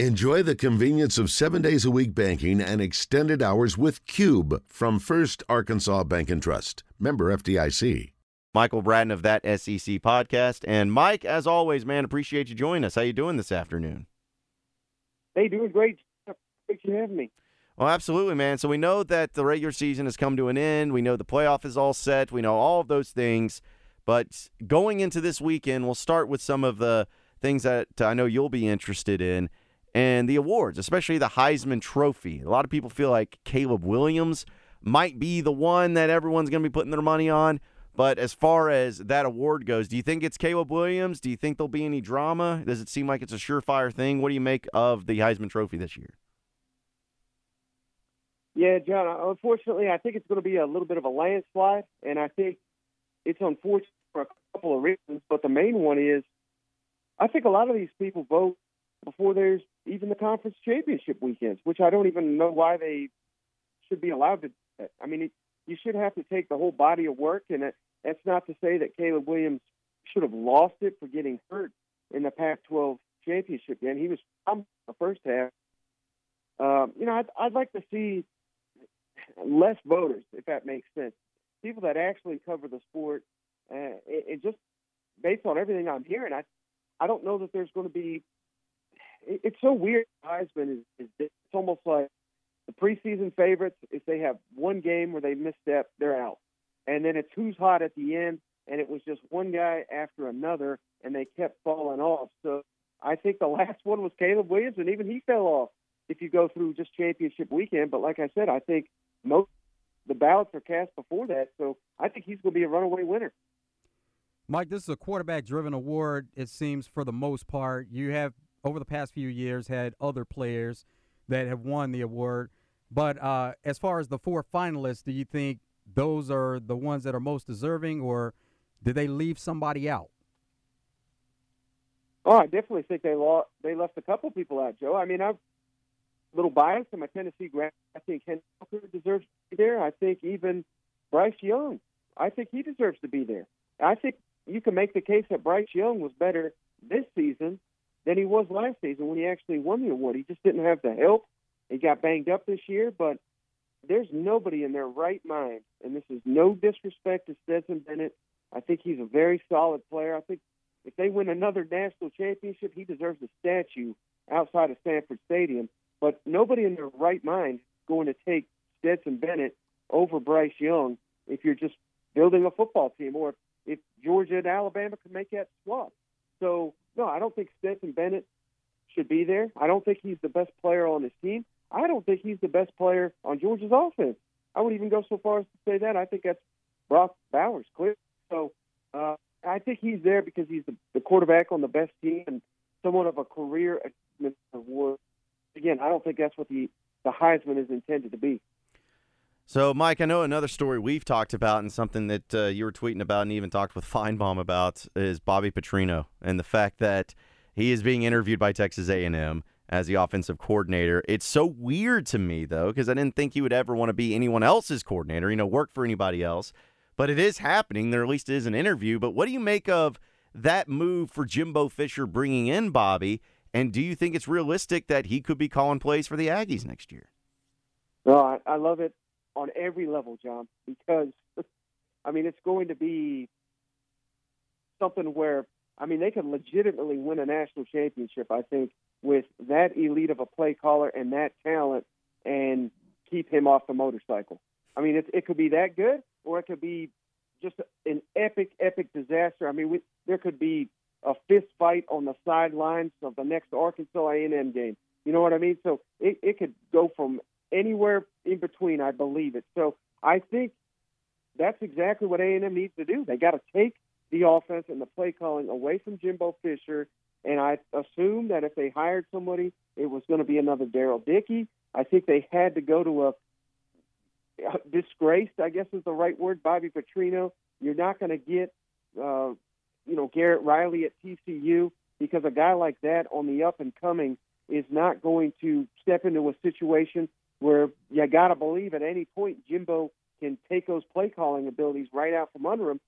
Enjoy the convenience of seven days a week banking and extended hours with Cube from First Arkansas Bank and Trust. Member FDIC. Michael Bratton of that SEC podcast. And Mike, as always, man, appreciate you joining us. How you doing this afternoon? Hey, doing great. Thanks for having me. Well, absolutely, man. So we know that the regular season has come to an end. We know the playoff is all set. We know all of those things. But going into this weekend, we'll start with some of the things that I know you'll be interested in and the awards, especially the Heisman Trophy. A lot of people feel like Caleb Williams might be the one that everyone's going to be putting their money on. But as far as that award goes, do you think it's Caleb Williams? Do you think there'll be any drama? Does it seem like it's a surefire thing? What do you make of the Heisman Trophy this year? Yeah, John, uh, unfortunately, I think it's going to be a little bit of a landslide. And I think it's unfortunate for a couple of reasons. But the main one is I think a lot of these people vote before there's even the conference championship weekends, which I don't even know why they should be allowed to. I mean, you should have to take the whole body of work, and that's not to say that Caleb Williams should have lost it for getting hurt in the Pac-12 championship game. He was the first half. Um, you know, I'd, I'd like to see less voters, if that makes sense. People that actually cover the sport, uh, it, it just based on everything I'm hearing, I I don't know that there's going to be it's so weird. Heisman is, is it's almost like the preseason favorites. If they have one game where they misstep, they're out, and then it's who's hot at the end. And it was just one guy after another, and they kept falling off. So I think the last one was Caleb Williams, and even he fell off. If you go through just championship weekend, but like I said, I think most the ballots are cast before that, so I think he's going to be a runaway winner. Mike, this is a quarterback driven award, it seems, for the most part. You have over the past few years had other players that have won the award. But uh, as far as the four finalists, do you think those are the ones that are most deserving, or did they leave somebody out? Oh, I definitely think they lost, they left a couple people out, Joe. I mean, I'm a little biased in my Tennessee grad. I think Ken Walker deserves to be there. I think even Bryce Young, I think he deserves to be there. I think you can make the case that Bryce Young was better this season than he was last season when he actually won the award. He just didn't have the help. He got banged up this year, but there's nobody in their right mind, and this is no disrespect to Stetson Bennett. I think he's a very solid player. I think if they win another national championship, he deserves a statue outside of Sanford Stadium. But nobody in their right mind is going to take Stetson Bennett over Bryce Young if you're just building a football team, or if Georgia and Alabama can make that swap. So no, I don't think Stetson Bennett should be there. I don't think he's the best player on his team. I don't think he's the best player on Georgia's offense. I would even go so far as to say that. I think that's Brock Bowers, clear. So uh, I think he's there because he's the, the quarterback on the best team and somewhat of a career award. Again, I don't think that's what the the Heisman is intended to be. So, Mike, I know another story we've talked about and something that uh, you were tweeting about and even talked with Finebaum about is Bobby Petrino and the fact that he is being interviewed by Texas A&M as the offensive coordinator. It's so weird to me, though, because I didn't think he would ever want to be anyone else's coordinator, you know, work for anybody else. But it is happening. There at least is an interview. But what do you make of that move for Jimbo Fisher bringing in Bobby? And do you think it's realistic that he could be calling plays for the Aggies next year? No, I, I love it on every level, John, because I mean it's going to be something where I mean they can legitimately win a national championship. I think with that elite of a play caller and that talent, and keep him off the motorcycle. I mean it, it could be that good, or it could be just an epic, epic disaster. I mean we, there could be a fist fight on the sidelines of the next Arkansas A&M game. You know what I mean? So it, it could go from anywhere in between, I believe it. So I think that's exactly what A&M needs to do. They got to take the offense and the play calling away from Jimbo Fisher. And I assume that if they hired somebody, it was going to be another Darrell Dickey. I think they had to go to a, a disgraced, I guess is the right word, Bobby Petrino. You're not going to get, uh, you know, Garrett Riley at TCU because a guy like that on the up and coming is not going to step into a situation where you got to believe at any point Jimbo can take those play calling abilities right out from under him.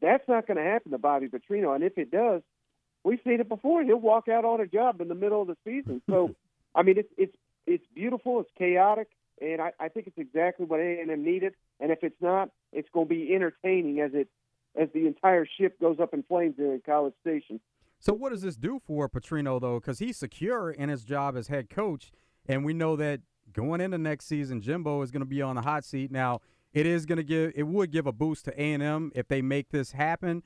That's not going to happen to Bobby Petrino, and if it does, we've seen it before. He'll walk out on a job in the middle of the season. So I mean, it's it's it's beautiful, it's chaotic, and I, I think it's exactly what A and M needed. And if it's not, it's going to be entertaining as it as the entire ship goes up in flames there in College Station. So what does this do for Petrino though? Because he's secure in his job as head coach, and we know that going into next season, Jimbo is going to be on the hot seat. Now, it is going to give it would give a boost to A and M if they make this happen,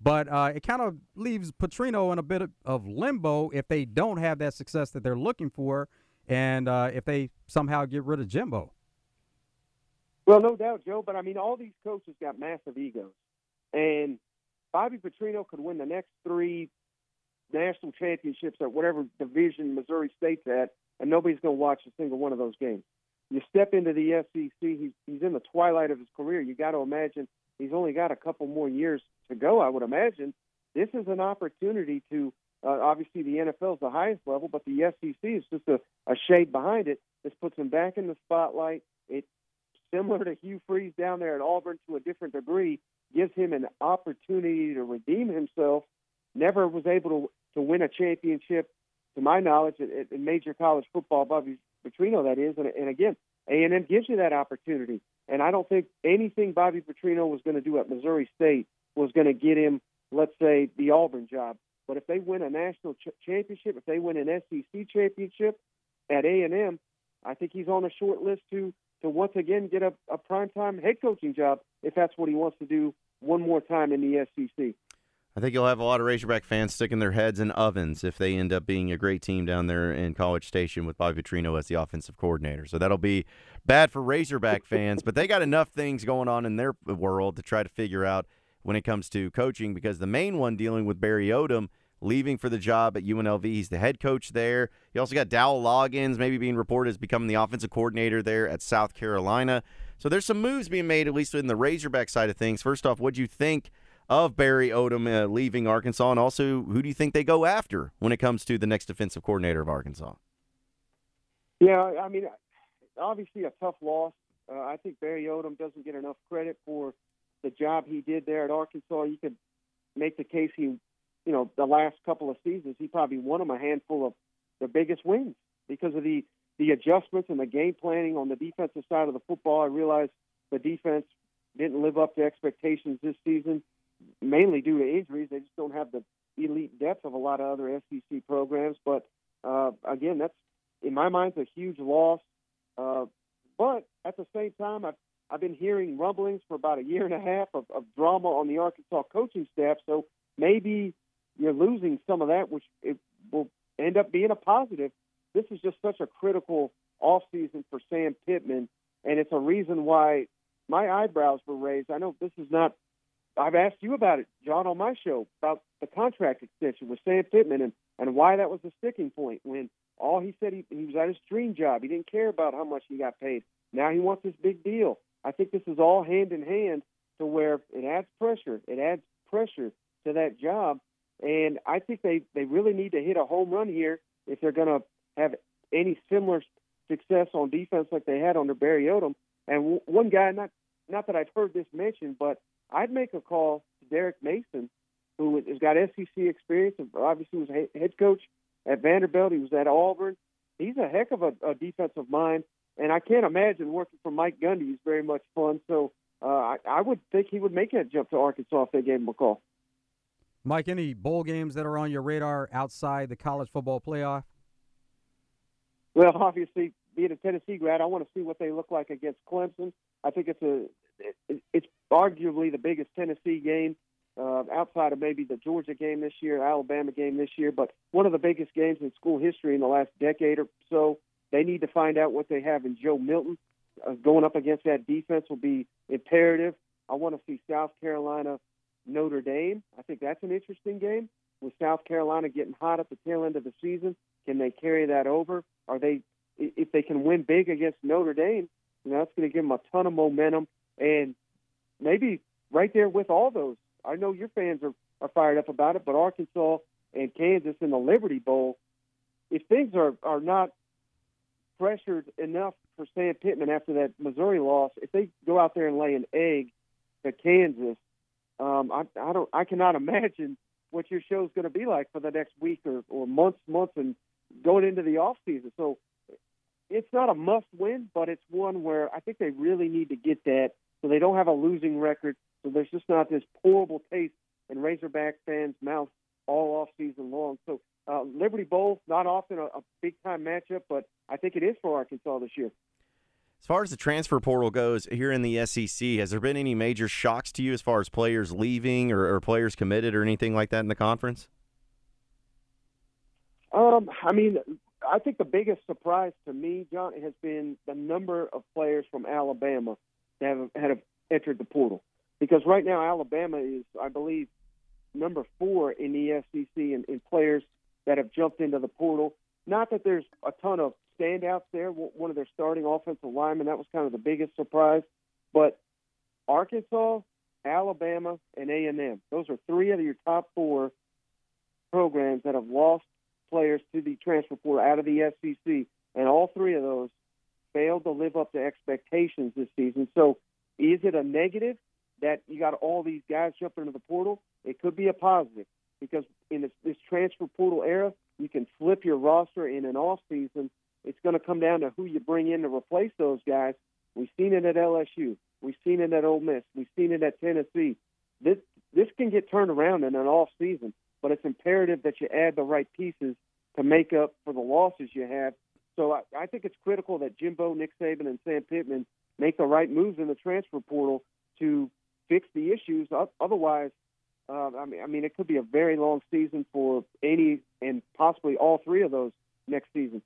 but uh, it kind of leaves Petrino in a bit of, of, limbo if they don't have that success that they're looking for, and uh, if they somehow get rid of Jimbo. Well, no doubt, Joe. But I mean, all these coaches got massive egos, and Bobby Petrino could win the next three national championships at whatever division Missouri State's at, and nobody's going to watch a single one of those games. You step into the SEC, he's, he's in the twilight of his career. You got to imagine he's only got a couple more years to go, I would imagine. This is an opportunity to, uh, obviously, the NFL is the highest level, but the SEC is just a, a shade behind it. This puts him back in the spotlight. It's similar to Hugh Freeze down there at Auburn to a different degree, gives him an opportunity to redeem himself. Never was able to to win a championship, to my knowledge, in major college football. Bobby Petrino, that is, and, and again, A and M gives you that opportunity. And I don't think anything Bobby Petrino was going to do at Missouri State was going to get him, let's say, the Auburn job. But if they win a national ch- championship, if they win an SEC championship at A and M, I think he's on a short list to to once again get a, a primetime head coaching job if that's what he wants to do one more time in the SEC. I think you'll have a lot of Razorback fans sticking their heads in ovens if they end up being a great team down there in College Station with Bobby Petrino as the offensive coordinator. So that'll be bad for Razorback fans, but they got enough things going on in their world to try to figure out when it comes to coaching because the main one dealing with Barry Odom leaving for the job at UNLV. He's the head coach there. You also got Dowell Loggins maybe being reported as becoming the offensive coordinator there at South Carolina. So there's some moves being made, at least in the Razorback side of things. First off, what do you think – of Barry Odom uh, leaving Arkansas, and also who do you think they go after when it comes to the next defensive coordinator of Arkansas? Yeah, I mean, obviously a tough loss. Uh, I think Barry Odom doesn't get enough credit for the job he did there at Arkansas. You could make the case he, you know, the last couple of seasons he probably won them a handful of the biggest wins because of the the adjustments and the game planning on the defensive side of the football. I realize the defense didn't live up to expectations this season mainly due to injuries. They just don't have the elite depth of a lot of other SEC programs. But uh, again, that's in my mind a huge loss. Uh, but at the same time, I've I've been hearing rumblings for about a year and a half of, of drama on the Arkansas coaching staff. So maybe you're losing some of that, which it will end up being a positive. This is just such a critical off season for Sam Pittman, and it's a reason why my eyebrows were raised. I know this is not I've asked you about it, John, on my show about the contract extension with Sam Pittman and, and why that was a sticking point when all he said he, he was at his dream job. He didn't care about how much he got paid. Now he wants this big deal. I think this is all hand in hand to where it adds pressure. It adds pressure to that job. And I think they, they really need to hit a home run here if they're going to have any similar success on defense like they had under Barry Odom. And w- one guy, not not that I've heard this mentioned, but I'd make a call to Derek Mason, who has got SEC experience and obviously was head coach at Vanderbilt. He was at Auburn. He's a heck of a, a defensive mind, and I can't imagine working for Mike Gundy is very much fun. So uh, I, I would think he would make that jump to Arkansas if they gave him a call. Mike, any bowl games that are on your radar outside the college football playoff? Well, obviously, being a Tennessee grad, I want to see what they look like against Clemson. I think it's a it's arguably the biggest Tennessee game uh, outside of maybe the Georgia game this year, Alabama game this year, but one of the biggest games in school history in the last decade or so. They need to find out what they have in Joe Milton. Uh, going up against that defense will be imperative. I want to see South Carolina, Notre Dame. I think that's an interesting game. With South Carolina getting hot at the tail end of the season, can they carry that over? Are they, if they can win big against Notre Dame, you know, that's going to give them a ton of momentum and maybe right there with all those. I know your fans are, are fired up about it, but Arkansas and Kansas in the Liberty Bowl, if things are, are not pressured enough for Sam Pittman after that Missouri loss, if they go out there and lay an egg to Kansas, um, I, I don't, I cannot imagine what your show is going to be like for the next week or, or months, months and going into the off season. So it's not a must win, but it's one where I think they really need to get that so they don't have a losing record. So there's just not this horrible taste in Razorback fans' mouth all off season long. So uh, Liberty Bowl, not often a, a big time matchup, but I think it is for Arkansas this year. As far as the transfer portal goes here in the SEC, has there been any major shocks to you as far as players leaving or, or players committed or anything like that in the conference? Um, I mean, I think the biggest surprise to me, John, has been the number of players from Alabama that have, have entered the portal. Because right now, Alabama is, I believe, number four in the SEC in, in players that have jumped into the portal. Not that there's a ton of standouts there. One of their starting offensive linemen, that was kind of the biggest surprise. But Arkansas, Alabama, and A&M, those are three of your top four programs that have lost players to the transfer portal out of the SEC, and all three of those failed to live up to expectations this season. So, is it a negative that you got all these guys jumping into the portal? It could be a positive because in this, this transfer portal era, you can flip your roster in an off season. It's going to come down to who you bring in to replace those guys. We've seen it at LSU. We've seen it at Ole Miss. We've seen it at Tennessee. This this can get turned around in an off season but it's imperative that you add the right pieces to make up for the losses you have. So I, I think it's critical that Jimbo, Nick Saban, and Sam Pittman make the right moves in the transfer portal to fix the issues. Otherwise, uh, I mean, I mean, it could be a very long season for any and possibly all three of those next season.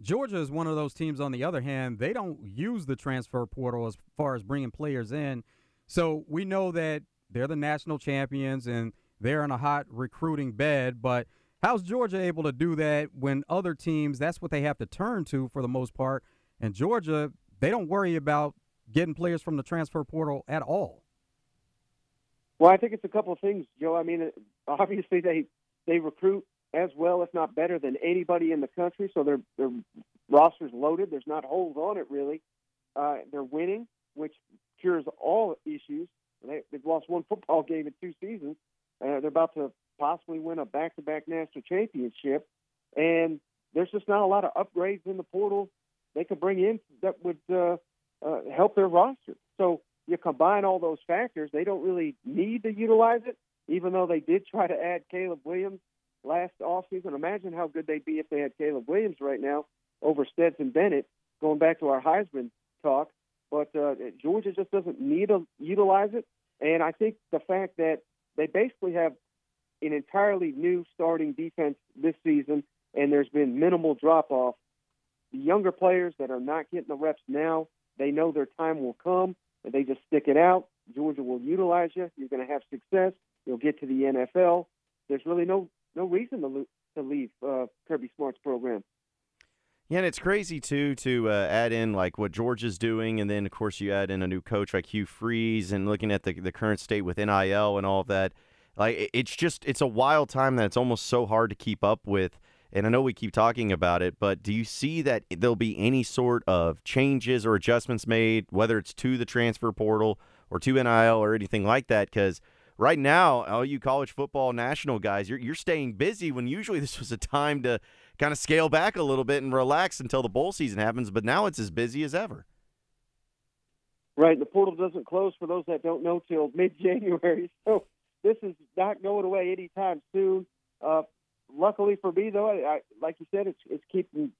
Georgia is one of those teams. On the other hand, they don't use the transfer portal as far as bringing players in. So we know that they're the national champions and they're in a hot recruiting bed. But how's Georgia able to do that when other teams, that's what they have to turn to for the most part? And Georgia, they don't worry about getting players from the transfer portal at all. Well, I think it's a couple of things, Joe. I mean, obviously they they recruit as well, if not better, than anybody in the country. So their their roster's loaded. There's not holes on it really. Uh, they're winning, which cures all issues. They, they've lost one football game in two seasons, uh, they're about to possibly win a back-to-back national championship, and there's just not a lot of upgrades in the portal they could bring in that would uh, uh, help their roster. So you combine all those factors, they don't really need to utilize it, even though they did try to add Caleb Williams last offseason. Imagine how good they'd be if they had Caleb Williams right now over Stetson Bennett, going back to our Heisman talk. But uh, Georgia just doesn't need to utilize it. And I think the fact that they basically have an entirely new starting defense this season, and there's been minimal drop off. The younger players that are not getting the reps now, they know their time will come, and they just stick it out. Georgia will utilize you. You're going to have success. You'll get to the NFL. There's really no no reason to, to leave uh, Kirby Smart's program. Yeah, and it's crazy too to uh, add in like what Georgia's doing, and then of course you add in a new coach like Hugh Freeze, and looking at the the current state with NIL and all of that. Like it's just it's a wild time that it's almost so hard to keep up with. And I know we keep talking about it, but do you see that there'll be any sort of changes or adjustments made, whether it's to the transfer portal or to NIL or anything like that? Because right now, all you college football national guys, you're you're staying busy when usually this was a time to kind of scale back a little bit and relax until the bowl season happens. But now it's as busy as ever. Right. The portal doesn't close for those that don't know till mid January. So this is not going away anytime soon. Uh, luckily for me, though, I, I, like you said, it's it's keeping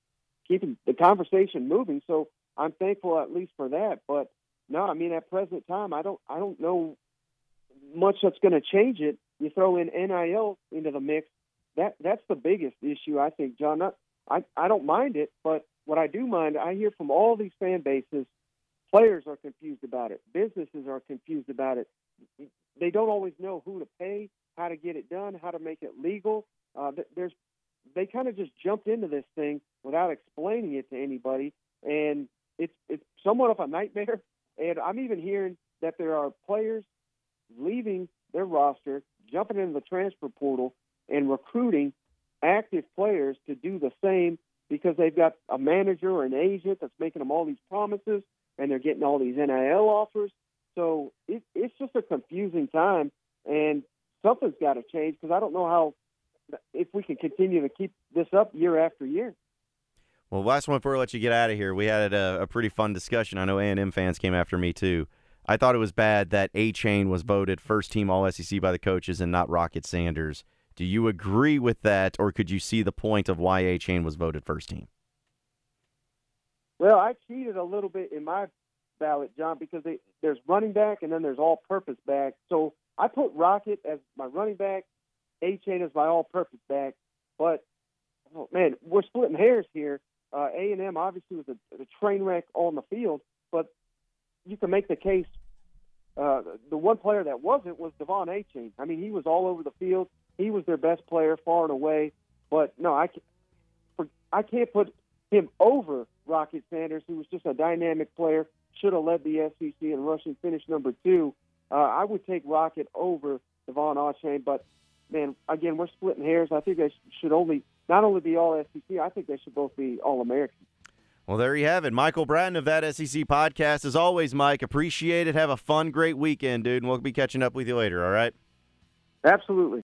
keeping the conversation moving. So I'm thankful at least for that. But no, I mean at present time, I don't I don't know much that's going to change it. You throw in NIL into the mix, that that's the biggest issue I think, John. Not, I I don't mind it, but what I do mind, I hear from all these fan bases, players are confused about it, businesses are confused about it. They don't always know who to pay, how to get it done, how to make it legal. Uh, there's they kind of just jumped into this thing without explaining it to anybody, and it's it's somewhat of a nightmare. And I'm even hearing that there are players leaving their roster, jumping into the transfer portal, and recruiting active players to do the same because they've got a manager or an agent that's making them all these promises and they're getting all these NIL offers. So it, it's just a confusing time, and something's got to change because I don't know how if we can continue to keep this up year after year. Well, last one before I let you get out of here. We had a, a pretty fun discussion. I know A&M fans came after me too. I thought it was bad that Achane was voted first team All SEC by the coaches and not Rocket Sanders. Do you agree with that, or could you see the point of why Achane was voted first team? Well, I cheated a little bit in my ballot, John, because they, there's running back and then there's all-purpose back. So I put Rocket as my running back, Achane as my all-purpose back. But oh, man, we're splitting hairs here. Uh, A&M obviously was a, a train wreck on the field, but you can make the case. Uh, the one player that wasn't was De'Von Achane. I mean, he was all over the field. He was their best player far and away. But no, I can't, for, I can't put him over Rocket Sanders, who was just a dynamic player, should have led the SEC in rushing, finished number two. Uh, I would take Rocket over De'Von Achane, but man, again, we're splitting hairs. I think they should only not only be all SEC. I think they should both be all American. Well, there you have it. Michael Bratton of that SEC podcast. As always, Mike, appreciate it. Have a fun, great weekend, dude, and we'll be catching up with you later, all right? Absolutely.